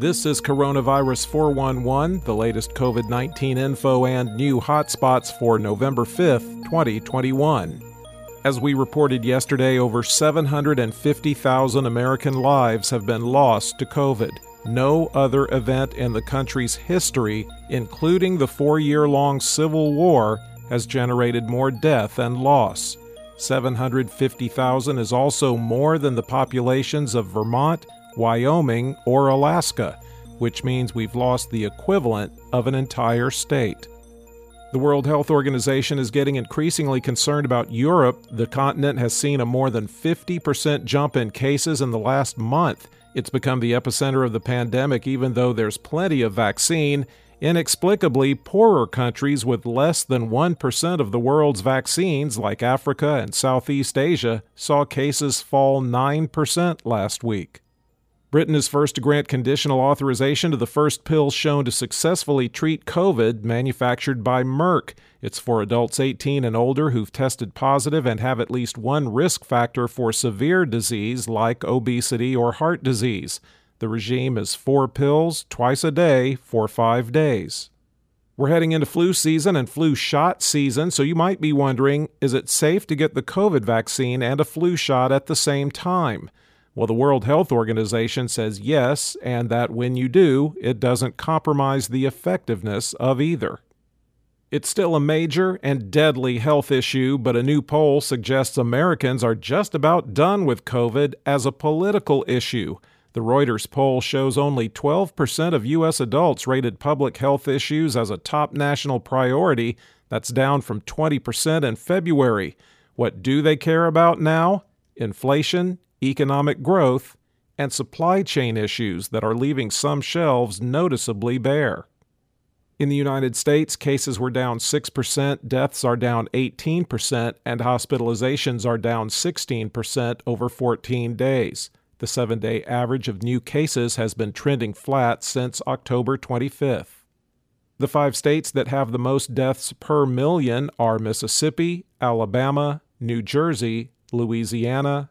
This is Coronavirus 411, the latest COVID 19 info and new hotspots for November 5th, 2021. As we reported yesterday, over 750,000 American lives have been lost to COVID. No other event in the country's history, including the four year long Civil War, has generated more death and loss. 750,000 is also more than the populations of Vermont, Wyoming, or Alaska, which means we've lost the equivalent of an entire state. The World Health Organization is getting increasingly concerned about Europe. The continent has seen a more than 50% jump in cases in the last month. It's become the epicenter of the pandemic, even though there's plenty of vaccine. Inexplicably, poorer countries with less than 1% of the world's vaccines, like Africa and Southeast Asia, saw cases fall 9% last week. Britain is first to grant conditional authorization to the first pill shown to successfully treat COVID, manufactured by Merck. It's for adults 18 and older who've tested positive and have at least one risk factor for severe disease like obesity or heart disease. The regime is four pills twice a day for five days. We're heading into flu season and flu shot season, so you might be wondering is it safe to get the COVID vaccine and a flu shot at the same time? Well, the World Health Organization says yes, and that when you do, it doesn't compromise the effectiveness of either. It's still a major and deadly health issue, but a new poll suggests Americans are just about done with COVID as a political issue. The Reuters poll shows only 12% of U.S. adults rated public health issues as a top national priority. That's down from 20% in February. What do they care about now? Inflation, economic growth, and supply chain issues that are leaving some shelves noticeably bare. In the United States, cases were down 6%, deaths are down 18%, and hospitalizations are down 16% over 14 days. The seven day average of new cases has been trending flat since October 25th. The five states that have the most deaths per million are Mississippi, Alabama, New Jersey, Louisiana,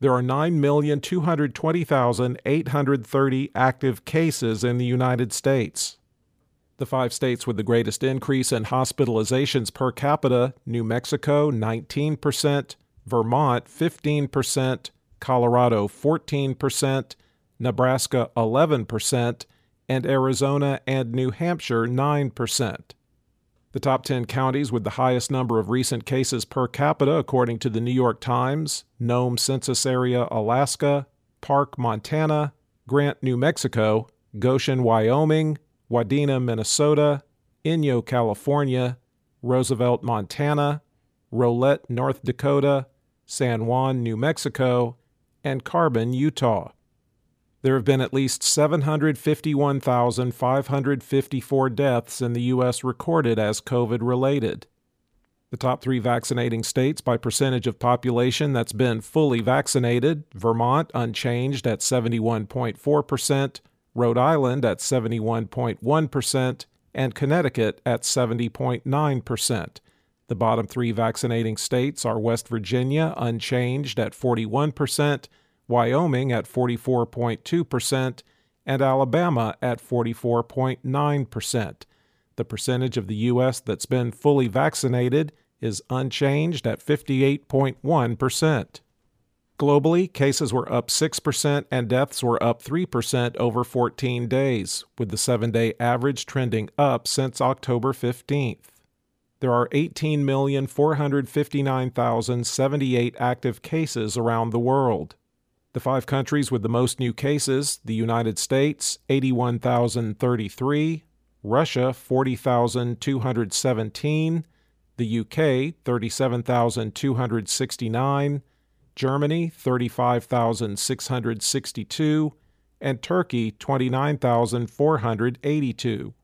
There are 9,220,830 active cases in the United States. The five states with the greatest increase in hospitalizations per capita New Mexico, 19%, Vermont, 15%, Colorado, 14%, Nebraska, 11%, and Arizona and New Hampshire, 9%. The top 10 counties with the highest number of recent cases per capita, according to the New York Times Nome Census Area, Alaska, Park, Montana, Grant, New Mexico, Goshen, Wyoming, Wadena, Minnesota, Inyo, California, Roosevelt, Montana, Rolette, North Dakota, San Juan, New Mexico, and Carbon, Utah. There have been at least 751,554 deaths in the U.S. recorded as COVID related. The top three vaccinating states by percentage of population that's been fully vaccinated Vermont unchanged at 71.4%, Rhode Island at 71.1%, and Connecticut at 70.9%. The bottom three vaccinating states are West Virginia unchanged at 41%, Wyoming at 44.2%, and Alabama at 44.9%. The percentage of the U.S. that's been fully vaccinated is unchanged at 58.1%. Globally, cases were up 6% and deaths were up 3% over 14 days, with the seven day average trending up since October 15th. There are 18,459,078 active cases around the world. The five countries with the most new cases the United States, 81,033, Russia, 40,217, the UK, 37,269, Germany, 35,662, and Turkey, 29,482.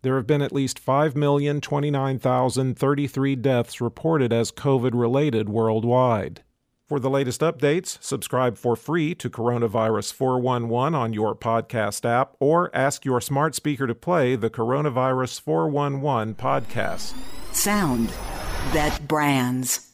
There have been at least 5,029,033 deaths reported as COVID related worldwide. For the latest updates, subscribe for free to Coronavirus 411 on your podcast app or ask your smart speaker to play the Coronavirus 411 podcast. Sound that brands.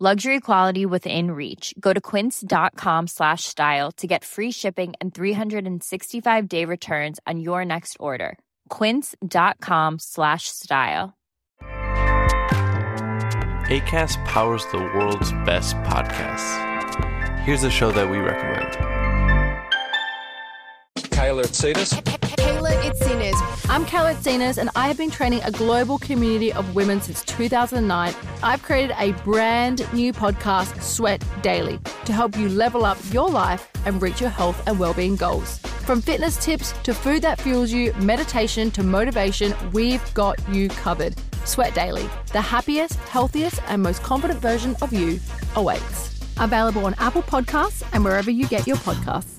Luxury quality within reach. Go to quince.com slash style to get free shipping and 365 day returns on your next order. Quince.com slash style. ACAST powers the world's best podcasts. Here's a show that we recommend. Kayla Itsines. Kayla Itsines. I'm Kayla Itsines, and I have been training a global community of women since 2009. I've created a brand new podcast, Sweat Daily, to help you level up your life and reach your health and well-being goals. From fitness tips to food that fuels you, meditation to motivation, we've got you covered. Sweat Daily, the happiest, healthiest, and most confident version of you awaits. Available on Apple Podcasts and wherever you get your podcasts.